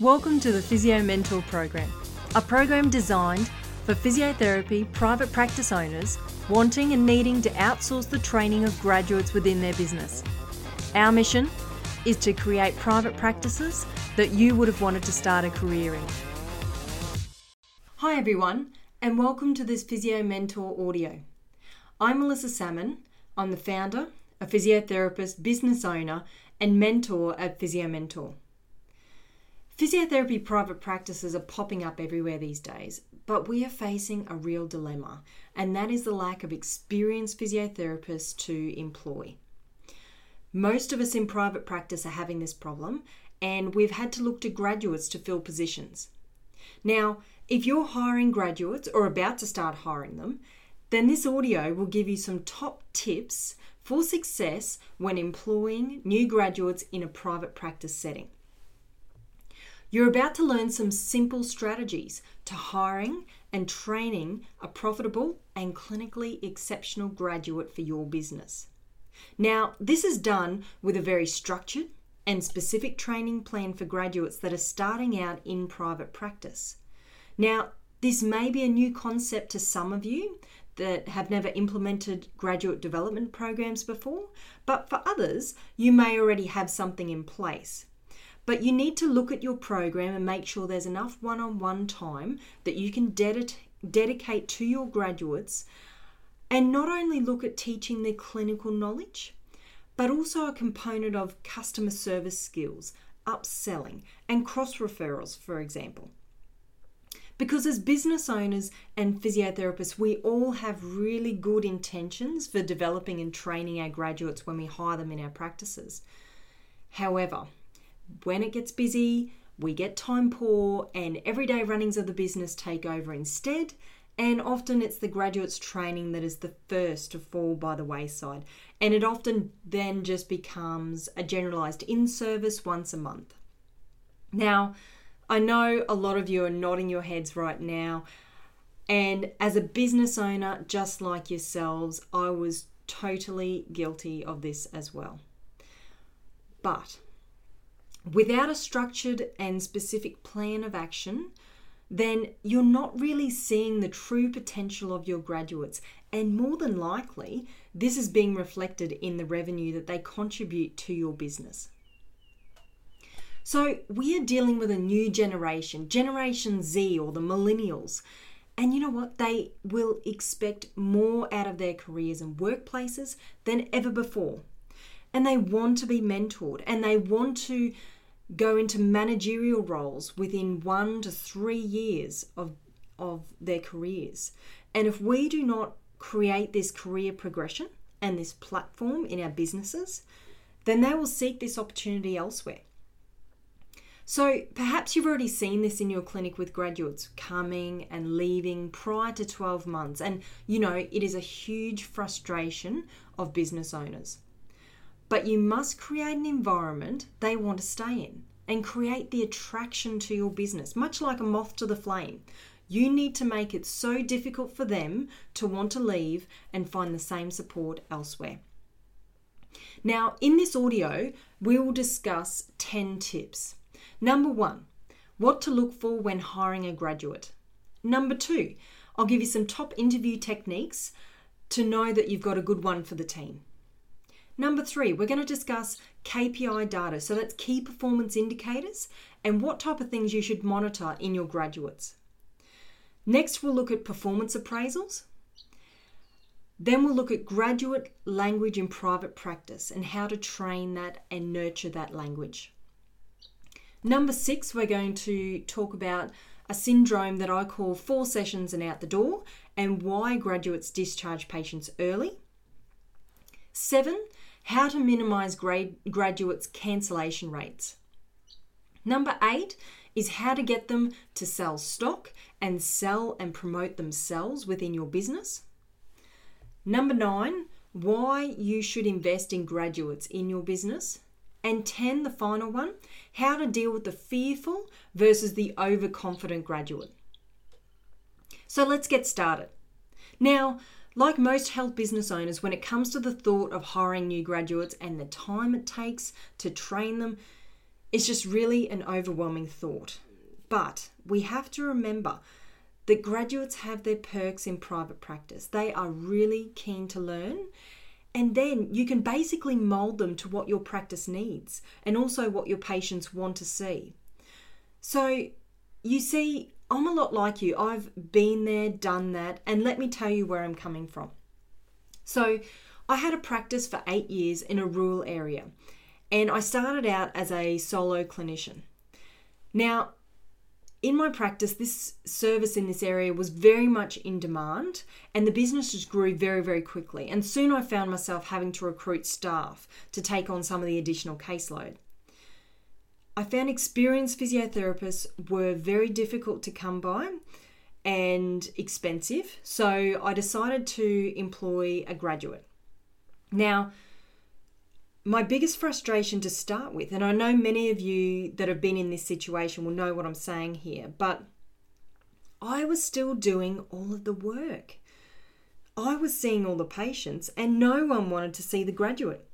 Welcome to the Physio Mentor Program, a program designed for physiotherapy private practice owners wanting and needing to outsource the training of graduates within their business. Our mission is to create private practices that you would have wanted to start a career in. Hi, everyone, and welcome to this Physio Mentor audio. I'm Melissa Salmon. I'm the founder, a physiotherapist, business owner, and mentor at Physio Mentor. Physiotherapy private practices are popping up everywhere these days, but we are facing a real dilemma, and that is the lack of experienced physiotherapists to employ. Most of us in private practice are having this problem, and we've had to look to graduates to fill positions. Now, if you're hiring graduates or about to start hiring them, then this audio will give you some top tips for success when employing new graduates in a private practice setting. You're about to learn some simple strategies to hiring and training a profitable and clinically exceptional graduate for your business. Now, this is done with a very structured and specific training plan for graduates that are starting out in private practice. Now, this may be a new concept to some of you that have never implemented graduate development programs before, but for others, you may already have something in place. But you need to look at your program and make sure there's enough one on one time that you can ded- dedicate to your graduates and not only look at teaching their clinical knowledge, but also a component of customer service skills, upselling, and cross referrals, for example. Because as business owners and physiotherapists, we all have really good intentions for developing and training our graduates when we hire them in our practices. However, when it gets busy, we get time poor, and everyday runnings of the business take over instead. And often it's the graduates' training that is the first to fall by the wayside. And it often then just becomes a generalized in service once a month. Now, I know a lot of you are nodding your heads right now. And as a business owner, just like yourselves, I was totally guilty of this as well. But without a structured and specific plan of action, then you're not really seeing the true potential of your graduates. And more than likely, this is being reflected in the revenue that they contribute to your business. So, we are dealing with a new generation, Generation Z or the millennials. And you know what? They will expect more out of their careers and workplaces than ever before. And they want to be mentored and they want to go into managerial roles within one to three years of, of their careers. And if we do not create this career progression and this platform in our businesses, then they will seek this opportunity elsewhere. So perhaps you've already seen this in your clinic with graduates coming and leaving prior to 12 months. And you know, it is a huge frustration of business owners. But you must create an environment they want to stay in and create the attraction to your business, much like a moth to the flame. You need to make it so difficult for them to want to leave and find the same support elsewhere. Now, in this audio, we will discuss 10 tips. Number one, what to look for when hiring a graduate. Number two, I'll give you some top interview techniques to know that you've got a good one for the team. Number three, we're going to discuss KPI data. So that's key performance indicators and what type of things you should monitor in your graduates. Next, we'll look at performance appraisals. Then we'll look at graduate language in private practice and how to train that and nurture that language. Number six, we're going to talk about a syndrome that I call four sessions and out the door and why graduates discharge patients early. Seven, how to minimize grade, graduates' cancellation rates. Number eight is how to get them to sell stock and sell and promote themselves within your business. Number nine, why you should invest in graduates in your business. And 10, the final one, how to deal with the fearful versus the overconfident graduate. So let's get started. Now, like most health business owners, when it comes to the thought of hiring new graduates and the time it takes to train them, It's just really an overwhelming thought. But we have to remember that graduates have their perks in private practice. They are really keen to learn. And then you can basically mold them to what your practice needs and also what your patients want to see. So, you see, I'm a lot like you. I've been there, done that, and let me tell you where I'm coming from. So, I had a practice for eight years in a rural area, and I started out as a solo clinician. Now, in my practice, this service in this area was very much in demand, and the business just grew very, very quickly. And soon I found myself having to recruit staff to take on some of the additional caseload. I found experienced physiotherapists were very difficult to come by and expensive, so I decided to employ a graduate. Now, my biggest frustration to start with, and I know many of you that have been in this situation will know what I'm saying here, but I was still doing all of the work. I was seeing all the patients, and no one wanted to see the graduate.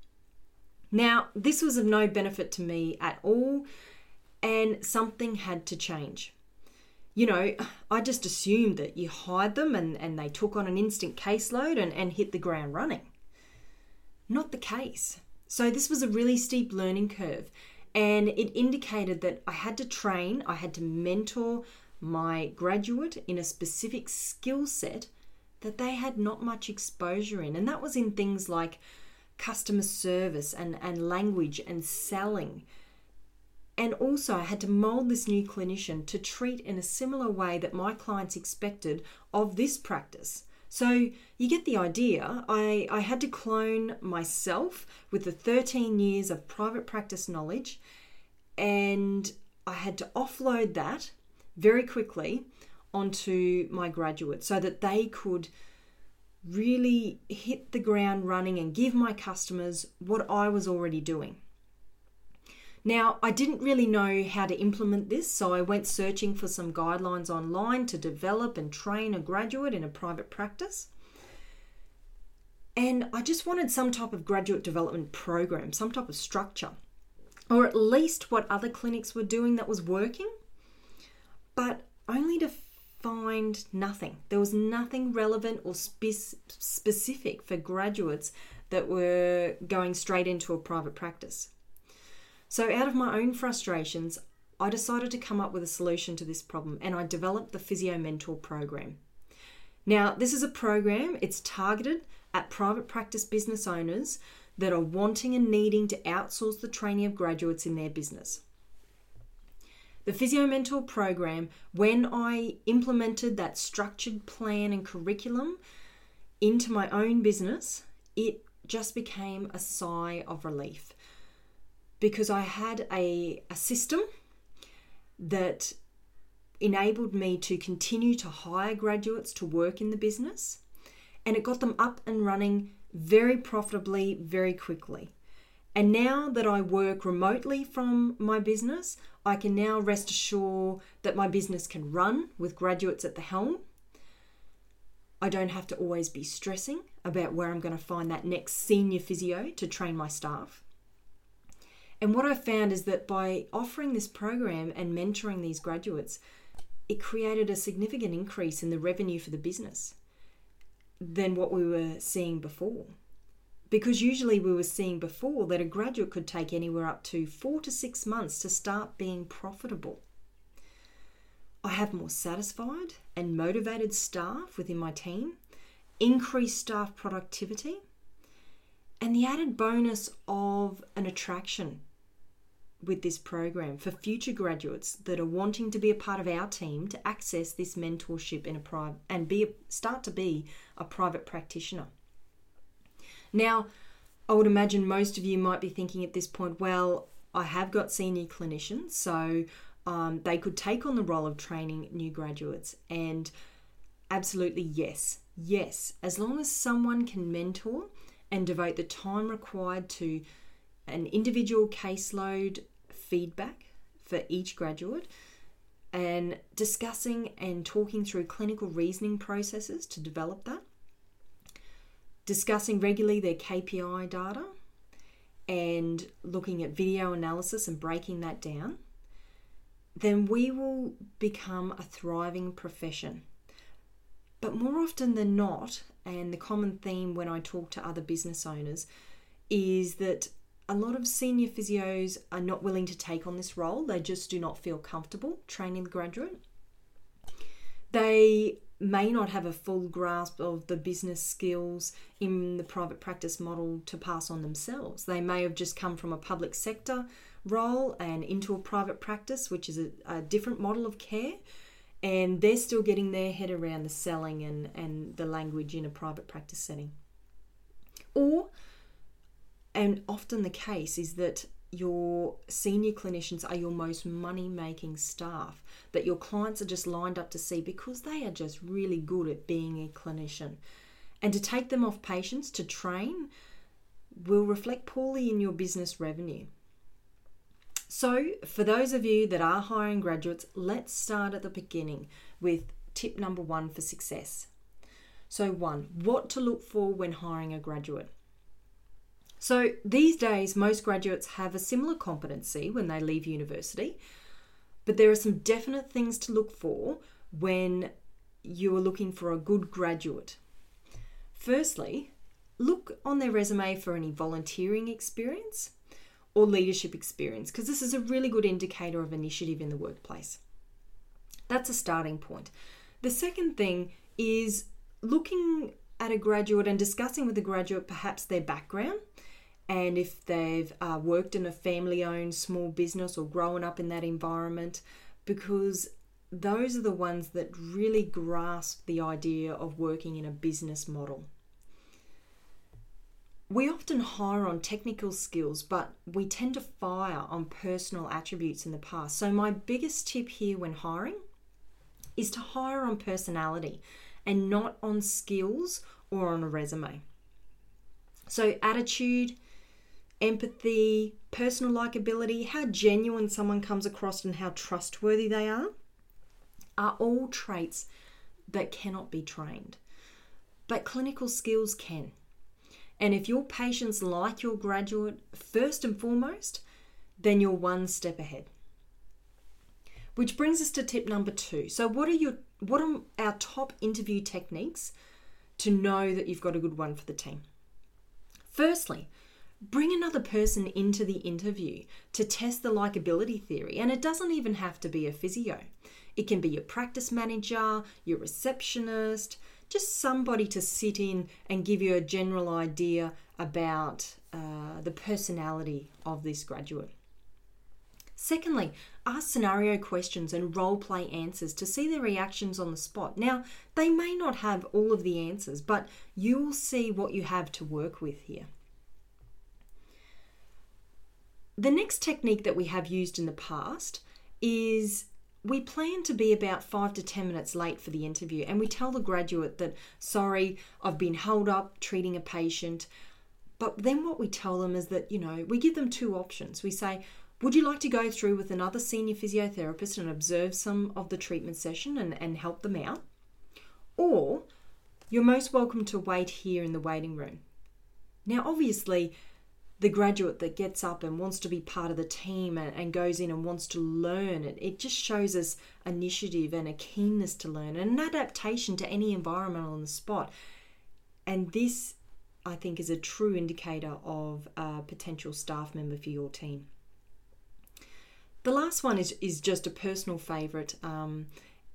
Now, this was of no benefit to me at all, and something had to change. You know, I just assumed that you hired them and, and they took on an instant caseload and, and hit the ground running. Not the case. So, this was a really steep learning curve, and it indicated that I had to train, I had to mentor my graduate in a specific skill set that they had not much exposure in. And that was in things like customer service and, and language and selling. And also, I had to mold this new clinician to treat in a similar way that my clients expected of this practice. So you get the idea. I, I had to clone myself with the 13 years of private practice knowledge, and I had to offload that very quickly onto my graduates so that they could really hit the ground running and give my customers what I was already doing. Now, I didn't really know how to implement this, so I went searching for some guidelines online to develop and train a graduate in a private practice. And I just wanted some type of graduate development program, some type of structure, or at least what other clinics were doing that was working, find nothing. There was nothing relevant or spe- specific for graduates that were going straight into a private practice. So, out of my own frustrations, I decided to come up with a solution to this problem and I developed the Physio Mentor program. Now, this is a program, it's targeted at private practice business owners that are wanting and needing to outsource the training of graduates in their business. The Physio Mentor program, when I implemented that structured plan and curriculum into my own business, it just became a sigh of relief because I had a, a system that enabled me to continue to hire graduates to work in the business and it got them up and running very profitably, very quickly. And now that I work remotely from my business, I can now rest assured that my business can run with graduates at the helm. I don't have to always be stressing about where I'm going to find that next senior physio to train my staff. And what I found is that by offering this program and mentoring these graduates, it created a significant increase in the revenue for the business than what we were seeing before because usually we were seeing before that a graduate could take anywhere up to four to six months to start being profitable. I have more satisfied and motivated staff within my team, increased staff productivity, and the added bonus of an attraction with this program for future graduates that are wanting to be a part of our team to access this mentorship in a private and be start to be a private practitioner. Now, I would imagine most of you might be thinking at this point, well, I have got senior clinicians, so um, they could take on the role of training new graduates. And absolutely, yes, yes, as long as someone can mentor and devote the time required to an individual caseload feedback for each graduate and discussing and talking through clinical reasoning processes to develop that discussing regularly their KPI data, and looking at video analysis and breaking that down, then we will become a thriving profession. But more often than not, and the common theme when I talk to other business owners is that a lot of senior physios are not willing to take on this role. They just do not feel comfortable training the graduate. They may not have a full grasp of the business skills in the private practice model to pass on themselves. They may have just come from a public sector role and into a private practice, which is a, a different model of care, and they're still getting their head around the selling and, and the language in a private practice setting. Or, and often the case is that your senior clinicians are your most money making staff that your clients are just lined up to see because they are just really good at being a clinician. And to take them off patients to train will reflect poorly in your business revenue. So, for those of you that are hiring graduates, let's start at the beginning with tip number one for success. So, one, what to look for when hiring a graduate. So, these days, most graduates have a similar competency when they leave university, but there are some definite things to look for when you are looking for a good graduate. Firstly, look on their resume for any volunteering experience or leadership experience because this is a really good indicator of initiative in the workplace. That's a starting point. The second thing is looking at a graduate and discussing with the graduate perhaps their background and if they've uh, worked in a family owned small business or grown up in that environment, because those are the ones that really grasp the idea of working in a business model. We often hire on technical skills, but we tend to fire on personal attributes in the past. So, my biggest tip here when hiring is to hire on personality and not on skills or on a resume. So, attitude, empathy, personal likability, how genuine someone comes across, and how trustworthy they are are all traits that cannot be trained. But clinical skills can. And if your patients like your graduate first and foremost, then you're one step ahead. Which brings us to tip number two. So, what are your what are our top interview techniques to know that you've got a good one for the team? Firstly, bring another person into the interview to test the likability theory. And it doesn't even have to be a physio, it can be your practice manager, your receptionist, just somebody to sit in and give you a general idea about uh, the personality of this graduate. Secondly, ask scenario questions and role play answers to see their reactions on the spot. Now, they may not have all of the answers, but you will see what you have to work with here. The next technique that we have used in the past is we plan to be about five to 10 minutes late for the interview, and we tell the graduate that, sorry, I've been held up treating a patient. But then what we tell them is that, you know, we give them two options. We say, would you like to go through with another senior physiotherapist and observe some of the treatment session and, and help them out? Or you're most welcome to wait here in the waiting room. Now, obviously, the graduate that gets up and wants to be part of the team and, and goes in and wants to learn. It, it just shows us initiative and a keenness to learn and an adaptation to any environment on the spot. And this, I think, is a true indicator of a potential staff member for your team. The last one is, is just a personal favourite um,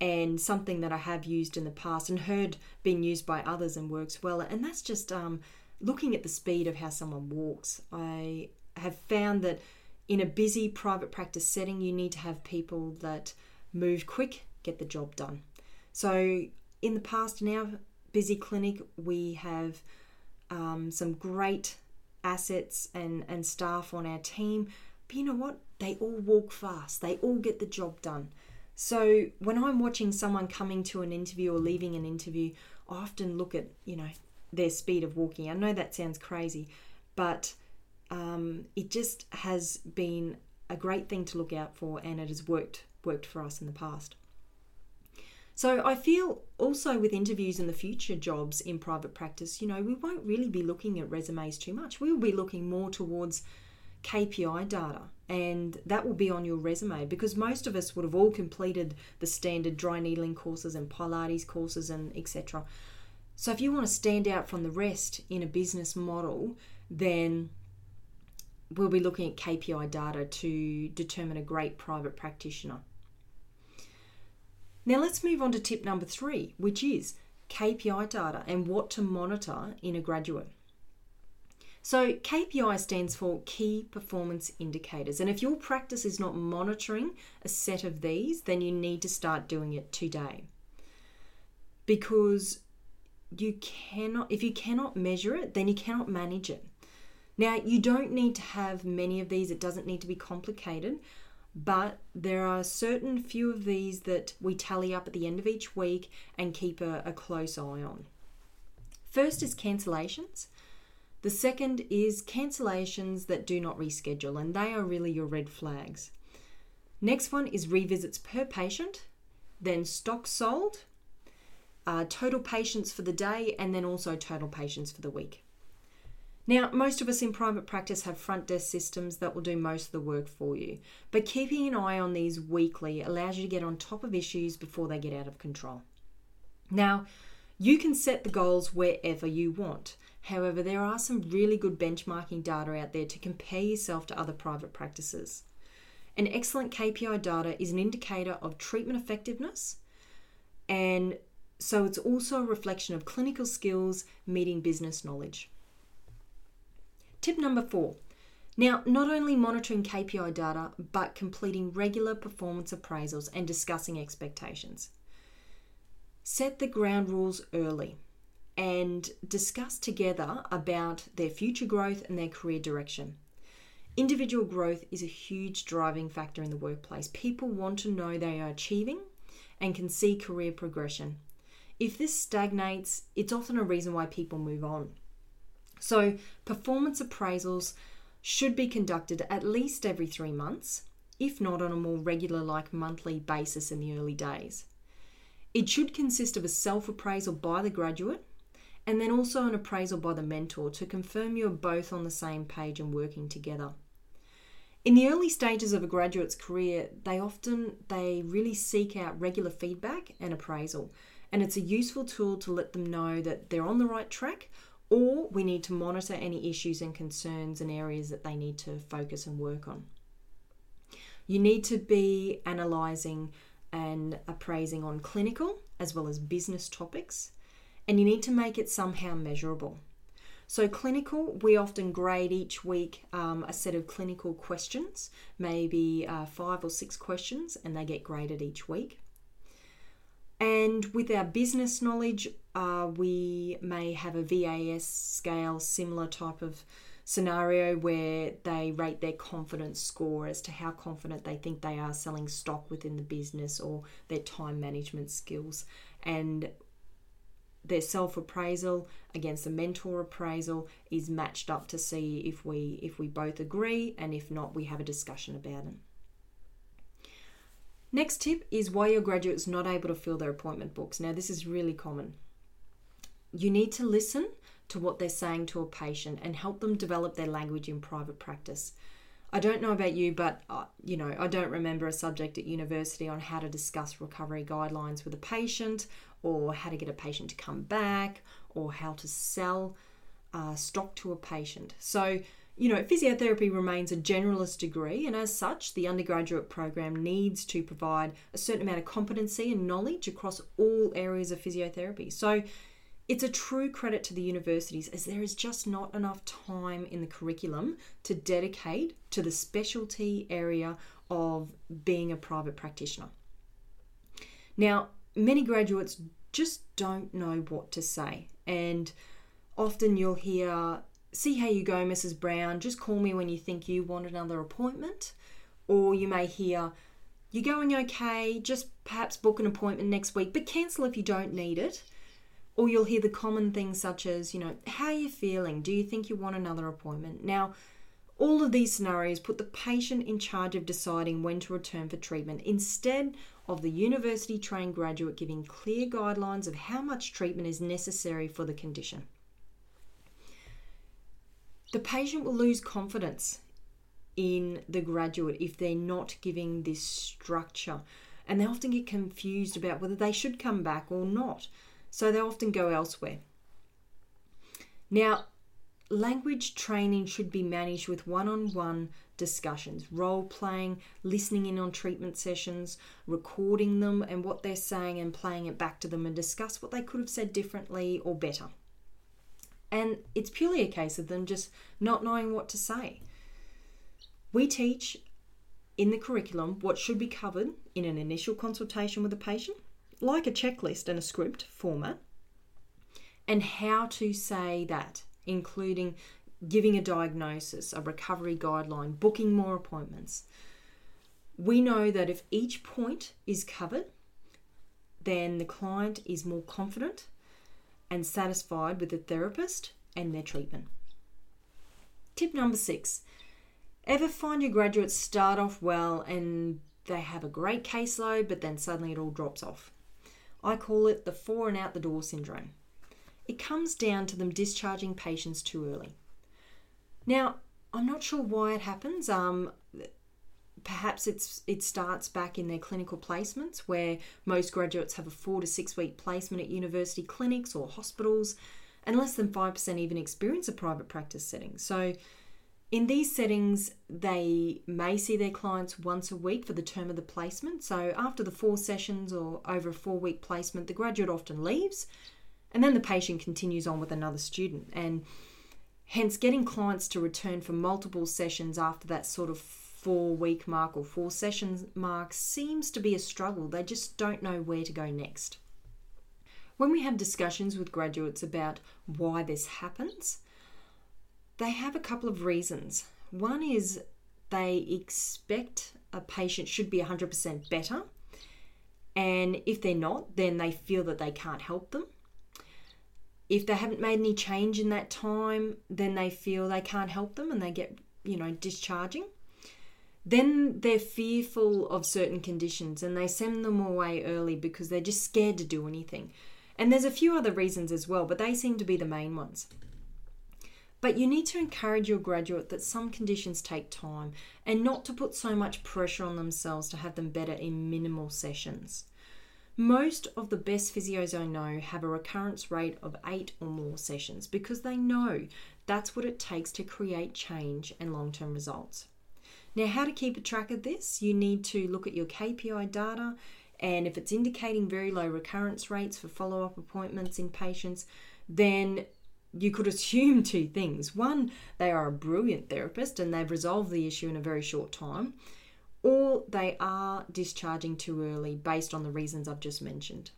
and something that I have used in the past and heard being used by others and works well, and that's just um, looking at the speed of how someone walks, I have found that in a busy private practice setting, you need to have people that move quick, get the job done. So, in the past, in our busy clinic, we have um, some great assets and, and staff on our team. But you know what? They all walk fast, they all get the job done. So, when I'm watching someone coming to an interview or leaving an interview, I often look at, you know, their speed of walking. I know that sounds crazy, but um, it just has been a great thing to look out for, and it has worked worked for us in the past. So I feel also with interviews in the future jobs in private practice, you know, we won't really be looking at resumes too much. We will be looking more towards KPI data and that will be on your resume because most of us would have all completed the standard dry needling courses and Pilates courses and etc. So if you want to stand out from the rest in a business model, then we'll be looking at KPI data to determine a great private practitioner. Now let's move on to tip number three, which is KPI data and what to monitor in a graduate. So, KPI stands for Key Performance Indicators. And if your practice is not monitoring a set of these, then you need to start doing it today. Because you cannot, if you cannot measure it, then you cannot manage it. Now, you don't need to have many of these, it doesn't need to be complicated but there are certain few of these that we tally up at the end of each week and keep a, a close eye on. First is cancellations. The second is cancellations that do not reschedule, and they are really your red flags. Next one is revisits per patient, then stock sold, uh, total patients for the day, and then also total patients for the week. Now, most of us in private practice have front desk systems that will do most of the work for you, but keeping an eye on these weekly allows you to get on top of issues before they get out of control. Now, you can set the goals wherever you want. However, there are some really good benchmarking data out there to compare yourself to other private practices. An excellent KPI data is an indicator of treatment effectiveness, and so it's also a reflection of clinical skills meeting business knowledge. Tip number four. Now, not only monitoring KPI data, but completing regular performance appraisals and discussing expectations. Set the ground rules early and discuss together about their future growth and their career direction. Individual growth is a huge driving factor in the workplace. People want to know they are achieving and can see career progression. If this stagnates, it's often a reason why people move on. So, performance appraisals should be conducted at least every three months, if not on a more regular, like monthly basis in the early days. It should consist of a self appraisal by the graduate and then also an appraisal by the mentor to confirm you're both on the same page and working together. In the early stages of a graduate's career, they often they really seek out regular feedback and appraisal, and it's a useful tool to let them know that they're on the right track or we need to monitor any issues and concerns and areas that they need to focus and work on. You need to be analysing and appraising on clinical as well as business topics, and you need to make it somehow measurable. So, clinical, we often grade each week um, a set of clinical questions, maybe uh, five or six questions, and they get graded each week. And with our business knowledge, uh, we may have a VAS scale, similar type of scenario where they rate their confidence score as to how confident they think they are selling stock within the business or their time management skills. And their self appraisal against the mentor appraisal is matched up to see if we if we both agree and if not we have a discussion about it. Next tip is why your graduate's not able to fill their appointment books. Now, this is really common. You need to listen to what they're saying to a patient and help them develop their language in private practice. I don't know about you, but uh, you know, I don't remember a subject at university on how to discuss recovery guidelines with a patient, or how to get a patient to come back, or how to sell uh, stock to a patient. So you know, physiotherapy remains a generalist degree, and as such, the undergraduate program needs to provide a certain amount of competency and knowledge across all areas of physiotherapy. So, it's a true credit to the universities as there is just not enough time in the curriculum to dedicate to the specialty area of being a private practitioner. Now, many graduates just don't know what to say, and often you'll hear see how you go, Mrs. Brown. Just call me when you think you want another appointment. Or you may hear, You're going okay, just perhaps book an appointment next week, but cancel if you don't need it. Or you'll hear the common things such as, you know, how are you feeling? Do you think you want another appointment? Now, All of these scenarios put the patient in charge of deciding when to return for treatment instead of the university trained graduate giving clear guidelines of how much treatment is necessary for the condition. The patient will lose confidence in the graduate if they're not giving this structure, and they often get confused about whether they should come back or not, so they often go elsewhere. Now, language training should be managed with one on one discussions, role playing, listening in on treatment sessions, recording them and what they're saying and playing it back to them and discuss what they could have said differently or better. And it's purely a case of them just not knowing what to say. We teach in the curriculum what should be covered in an initial consultation with a patient, like a checklist and a script format, and how to say that including giving a diagnosis, a recovery guideline, booking more appointments. We know that if each point is covered, then the client is more confident and satisfied with the therapist and their treatment. Tip number six ever find your graduates start off well and they have a great caseload, but then suddenly it all drops off? I call it the four and out the door syndrome it comes down to them discharging patients too early. Now, I'm not sure why it happens. Um, perhaps it's it starts back in their clinical placements where most graduates have a four to six week placement at university clinics or hospitals and less than 5% even experience a private practice setting so in these settings they may see their clients once a week for the term of the placement so after the four sessions or over a four week placement the graduate often leaves and then the patient continues on with another student. And hence, getting clients to return for multiple sessions after that sort of four week mark or four sessions mark seems to be a struggle. They just don't know where to go next. When we have discussions with graduates about why this happens, they have a couple of reasons. One is they expect a patient should be 100% better, and if they're not, then they feel that they can't help them. If they haven't made any change in that time, then they feel they can't help them and they get, you know, discharging. Then they're fearful of certain conditions and they send them away early because they're just scared to do anything. And there's a few other reasons as well, but they seem to be the main ones. But you need to encourage your graduate that some conditions take time and not to put so much pressure on themselves to have them better in minimal sessions. Most of the best physios I know have a recurrence rate of eight or more sessions because they know that's what it takes to create change and long term results. Now, how to keep a track of this? You need to look at your KPI data, and if it's indicating very low recurrence rates for follow up appointments in patients, then you could assume two things. One, they are a brilliant therapist and they've resolved the issue in a very short time or they are discharging too early based on the reasons I've just mentioned.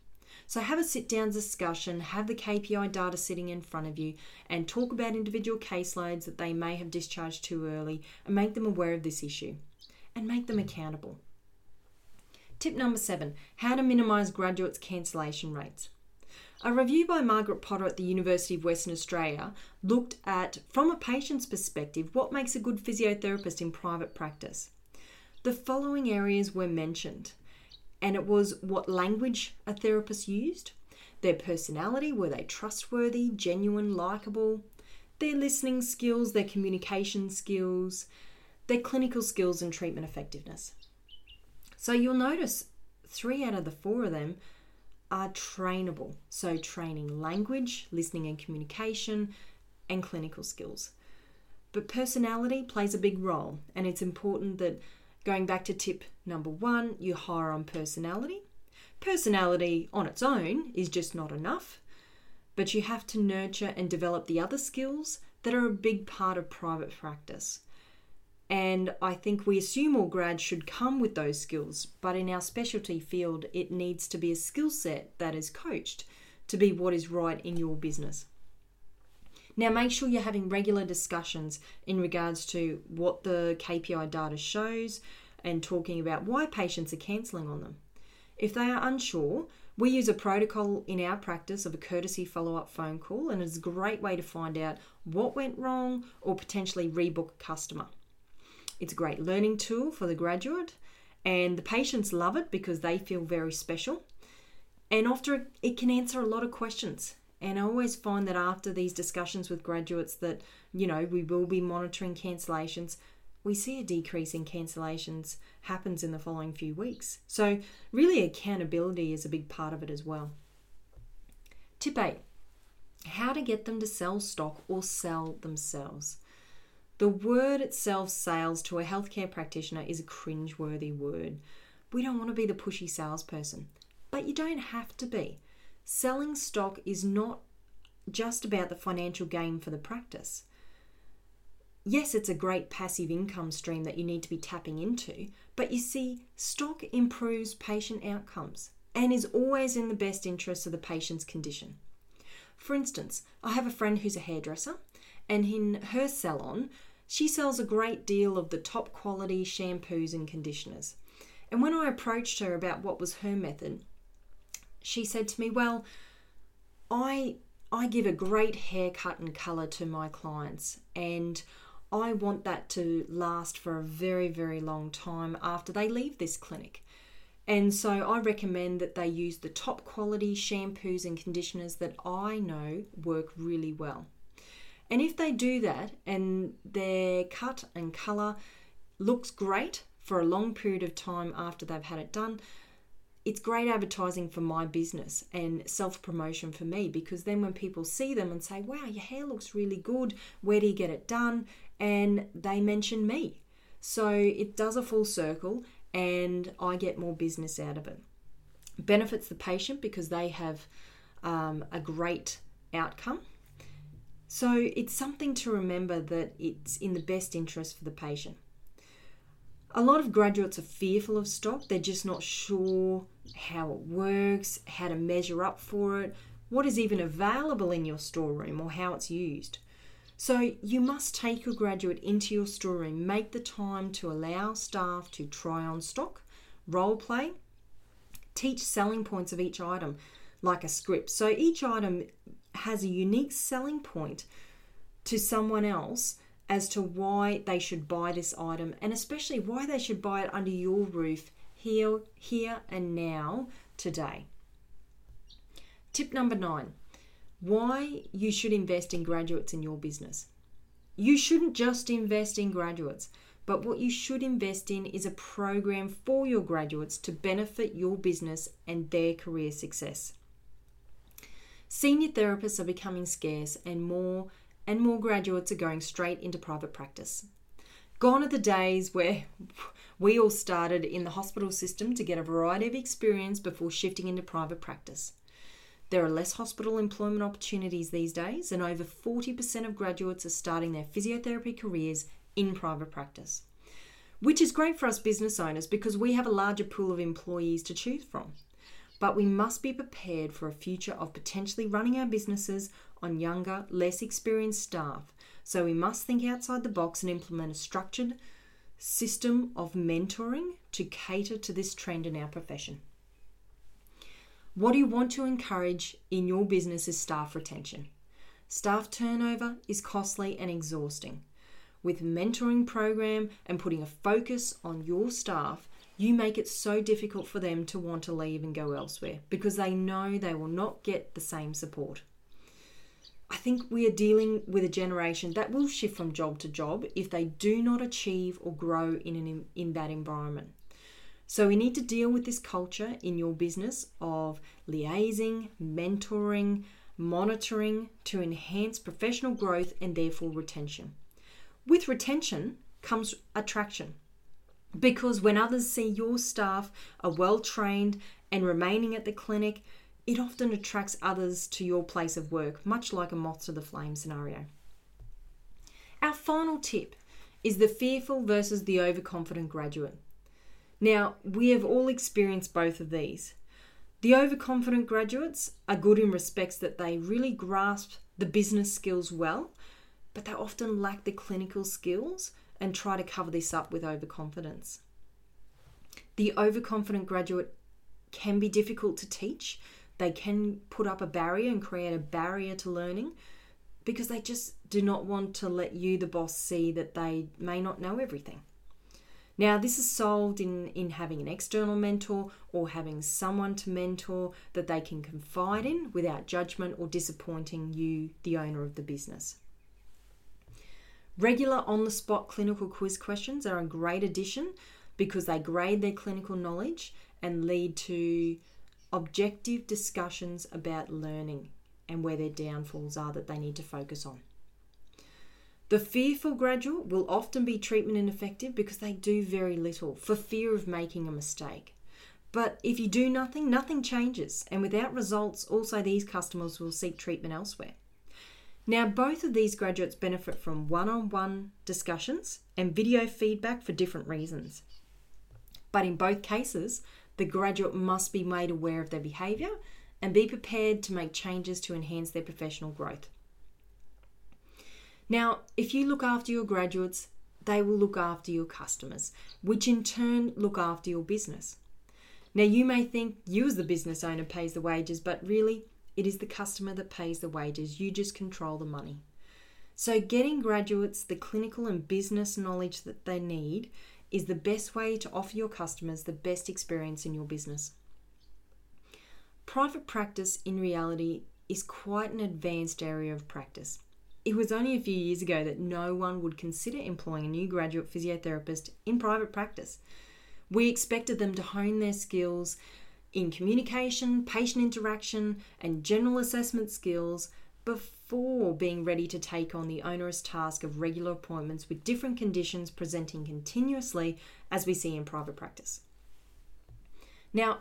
So, have a sit down discussion, have the KPI data sitting in front of you, and talk about individual caseloads that they may have discharged too early and make them aware of this issue and make them accountable. Tip number seven how to minimise graduates' cancellation rates. A review by Margaret Potter at the University of Western Australia looked at, from a patient's perspective, what makes a good physiotherapist in private practice. The following areas were mentioned, and it was what language a therapist used, their personality, were they trustworthy, genuine, likable, their listening skills, their communication skills, their clinical skills, and treatment effectiveness. So you'll notice three out of the four of them are trainable. So, training language, listening and communication, and clinical skills. But personality plays a big role, and it's important that Going back to tip number one, you hire on personality. Personality on its own is just not enough, but you have to nurture and develop the other skills that are a big part of private practice. And I think we assume all grads should come with those skills, but in our specialty field, it needs to be a skill set that is coached to be what is right in your business. Now, make sure you're having regular discussions in regards to what the KPI data shows and talking about why patients are cancelling on them. If they are unsure, we use a protocol in our practice of a courtesy follow up phone call, and it's a great way to find out what went wrong or potentially rebook a customer. It's a great learning tool for the graduate, and the patients love it because they feel very special. And after it can answer a lot of questions. And I always find that after these discussions with graduates that, you know, we will be monitoring cancellations, we see a decrease in cancellations happens in the following few weeks. So, really, accountability is a big part of it as well. Tip 8 How to get them to sell stock or sell themselves. The word itself, sales, to a healthcare practitioner is a cringe-worthy word. We don't want to be the pushy salesperson, but you don't have to be. Selling stock is not just about the financial gain for the practice yes, it's a great passive income stream that you need to be tapping into, but you see, stock improves patient outcomes and is always in the best interest of the patient's condition. For instance, I have a friend who's a hairdresser, and in her salon, she sells a great deal of the top quality shampoos and conditioners. And when I approached her about what was her method, she said to me, Well, I I give a great haircut and colour to my clients, and I want that to last for a very, very long time after they leave this clinic. And so I recommend that they use the top quality shampoos and conditioners that I know work really well. And if they do that and their cut and colour looks great for a long period of time after they've had it done, it's great advertising for my business and self promotion for me because then when people see them and say, wow, your hair looks really good, where do you get it done? And they mention me. So it does a full circle and I get more business out of it. Benefits the patient because they have um, a great outcome. So it's something to remember that it's in the best interest for the patient. A lot of graduates are fearful of stock, they're just not sure how it works, how to measure up for it, what is even available in your storeroom, or how it's used. So, you must take your graduate into your storeroom, make the time to allow staff to try on stock, role play, teach selling points of each item like a script. So, each item has a unique selling point to someone else as to why they should buy this item and especially why they should buy it under your roof here, here and now today. Tip number nine why you should invest in graduates in your business. You shouldn't just invest in graduates, but what you should invest in is a program for your graduates to benefit your business and their career success. Senior therapists are becoming scarce and more and more graduates are going straight into private practice. Gone are the days where we all started in the hospital system to get a variety of experience before shifting into private practice. There are less hospital employment opportunities these days, and over 40% of graduates are starting their physiotherapy careers in private practice. Which is great for us business owners because we have a larger pool of employees to choose from. But we must be prepared for a future of potentially running our businesses on younger, less experienced staff. So we must think outside the box and implement a structured system of mentoring to cater to this trend in our profession. What do you want to encourage in your business is staff retention. Staff turnover is costly and exhausting. With mentoring program and putting a focus on your staff, you make it so difficult for them to want to leave and go elsewhere because they know they will not get the same support. I think we are dealing with a generation that will shift from job to job if they do not achieve or grow in an, in that environment. So we need to deal with this culture in your business of liaising, mentoring, monitoring to enhance professional growth and therefore retention. With retention comes attraction. Because when others see your staff are well trained and remaining at the clinic, it often attracts others to your place of work, much like a moth to the flame scenario. Our final tip is the fearful versus the overconfident graduate. Now, we have all experienced both of these. The overconfident graduates are good in respects that they really grasp the business skills well, but they often lack the clinical skills and try to cover this up with overconfidence. The overconfident graduate can be difficult to teach. They can put up a barrier and create a barrier to learning because they just do not want to let you, the boss, see that they may not know everything. Now, this is solved in, in having an external mentor or having someone to mentor that they can confide in without judgment or disappointing you, the owner of the business. Regular on the spot clinical quiz questions are a great addition because they grade their clinical knowledge and lead to objective discussions about learning and where their downfalls are that they need to focus on. The fearful graduate will often be treatment ineffective because they do very little for fear of making a mistake. But if you do nothing, nothing changes, and without results, also these customers will seek treatment elsewhere. Now, both of these graduates benefit from one on one discussions and video feedback for different reasons. But in both cases, the graduate must be made aware of their behaviour and be prepared to make changes to enhance their professional growth. Now, if you look after your graduates, they will look after your customers, which in turn look after your business. Now, you may think you, as the business owner, pays the wages, but really, it is the customer that pays the wages. You just control the money. So, getting graduates the clinical and business knowledge that they need is the best way to offer your customers the best experience in your business. Private practice, in reality, is quite an advanced area of practice. It was only a few years ago that no one would consider employing a new graduate physiotherapist in private practice. We expected them to hone their skills in communication, patient interaction, and general assessment skills before being ready to take on the onerous task of regular appointments with different conditions presenting continuously as we see in private practice. Now,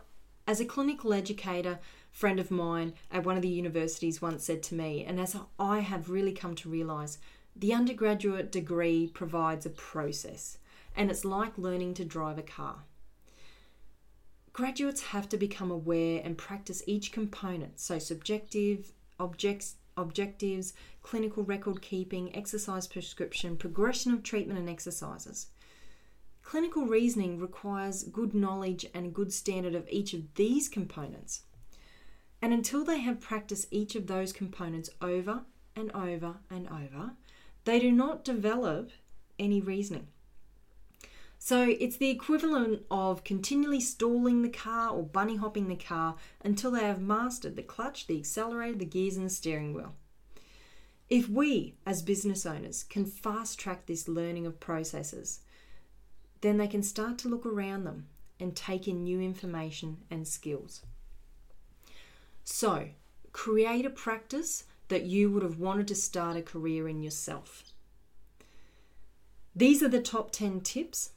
as a clinical educator, friend of mine at one of the universities once said to me, and as I have really come to realize, the undergraduate degree provides a process, and it's like learning to drive a car. Graduates have to become aware and practice each component, so subjective, objects, objectives, clinical record keeping, exercise prescription, progression of treatment and exercises. Clinical reasoning requires good knowledge and good standard of each of these components. And until they have practiced each of those components over and over and over, they do not develop any reasoning. So it's the equivalent of continually stalling the car or bunny hopping the car until they have mastered the clutch, the accelerator, the gears, and the steering wheel. If we, as business owners, can fast track this learning of processes, then they can start to look around them and take in new information and skills. So, create a practice that you would have wanted to start a career in yourself. These are the top 10 tips.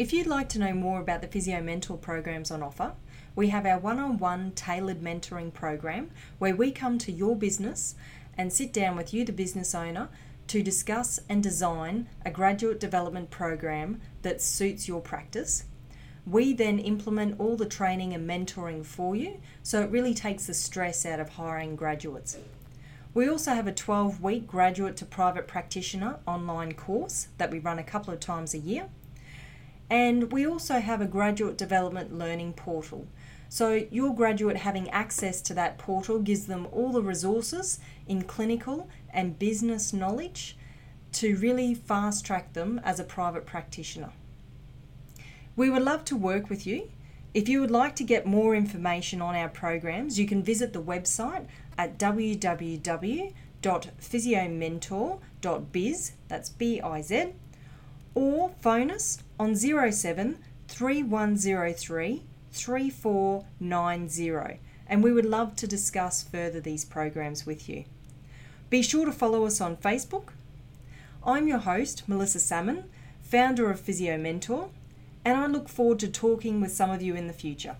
If you'd like to know more about the Physio Mentor programs on offer, we have our one on one tailored mentoring program where we come to your business and sit down with you, the business owner, to discuss and design a graduate development program that suits your practice we then implement all the training and mentoring for you, so it really takes the stress out of hiring graduates. We also have a 12 week graduate to private practitioner online course that we run a couple of times a year. And we also have a graduate development learning portal. So, your graduate having access to that portal gives them all the resources in clinical and business knowledge to really fast track them as a private practitioner. We would love to work with you. If you would like to get more information on our programs, you can visit the website at www.physiomentor.biz, that's B I Z, or phone us on 07 3103 3490 and we would love to discuss further these programs with you. Be sure to follow us on Facebook. I'm your host, Melissa Salmon, founder of Physio Mentor and I look forward to talking with some of you in the future.